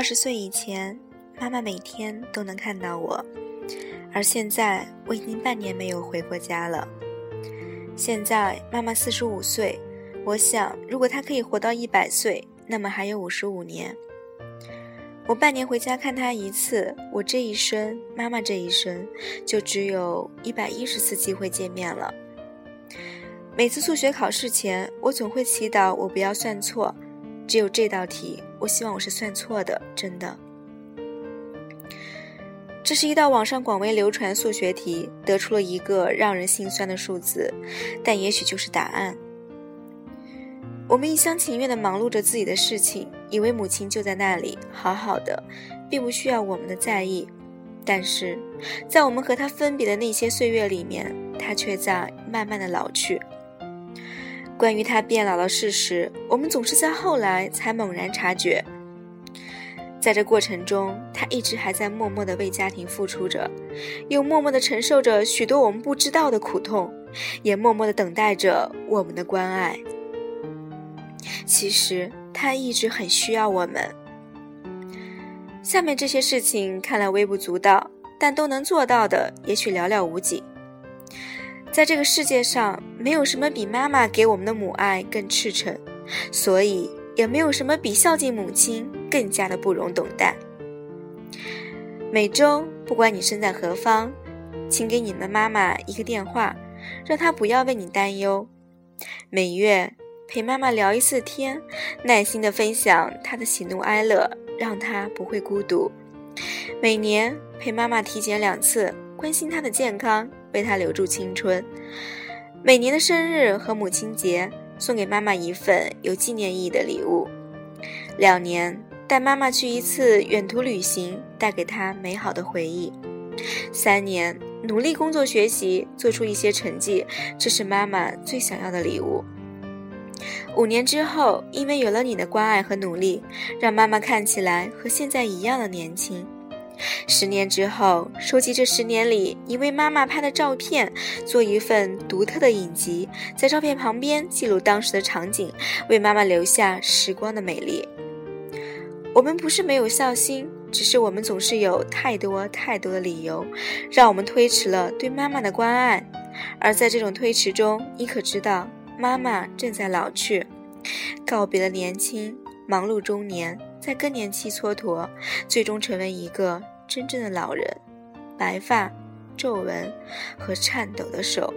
二十岁以前，妈妈每天都能看到我，而现在我已经半年没有回过家了。现在妈妈四十五岁，我想，如果她可以活到一百岁，那么还有五十五年。我半年回家看她一次，我这一生，妈妈这一生，就只有一百一十次机会见面了。每次数学考试前，我总会祈祷我不要算错。只有这道题，我希望我是算错的，真的。这是一道网上广为流传数学题，得出了一个让人心酸的数字，但也许就是答案。我们一厢情愿地忙碌着自己的事情，以为母亲就在那里，好好的，并不需要我们的在意。但是，在我们和她分别的那些岁月里面，她却在慢慢的老去。关于他变老的事实，我们总是在后来才猛然察觉。在这过程中，他一直还在默默地为家庭付出着，又默默地承受着许多我们不知道的苦痛，也默默地等待着我们的关爱。其实他一直很需要我们。下面这些事情看来微不足道，但都能做到的，也许寥寥无几。在这个世界上，没有什么比妈妈给我们的母爱更赤诚，所以也没有什么比孝敬母亲更加的不容等待。每周，不管你身在何方，请给你的妈妈一个电话，让她不要为你担忧；每月陪妈妈聊一次天，耐心的分享她的喜怒哀乐，让她不会孤独；每年陪妈妈体检两次，关心她的健康。为她留住青春，每年的生日和母亲节送给妈妈一份有纪念意义的礼物；两年带妈妈去一次远途旅行，带给她美好的回忆；三年努力工作学习，做出一些成绩，这是妈妈最想要的礼物；五年之后，因为有了你的关爱和努力，让妈妈看起来和现在一样的年轻。十年之后，收集这十年里你为妈妈拍的照片，做一份独特的影集，在照片旁边记录当时的场景，为妈妈留下时光的美丽。我们不是没有孝心，只是我们总是有太多太多的理由，让我们推迟了对妈妈的关爱。而在这种推迟中，你可知道，妈妈正在老去，告别了年轻，忙碌中年。在更年期蹉跎，最终成为一个真正的老人，白发、皱纹和颤抖的手。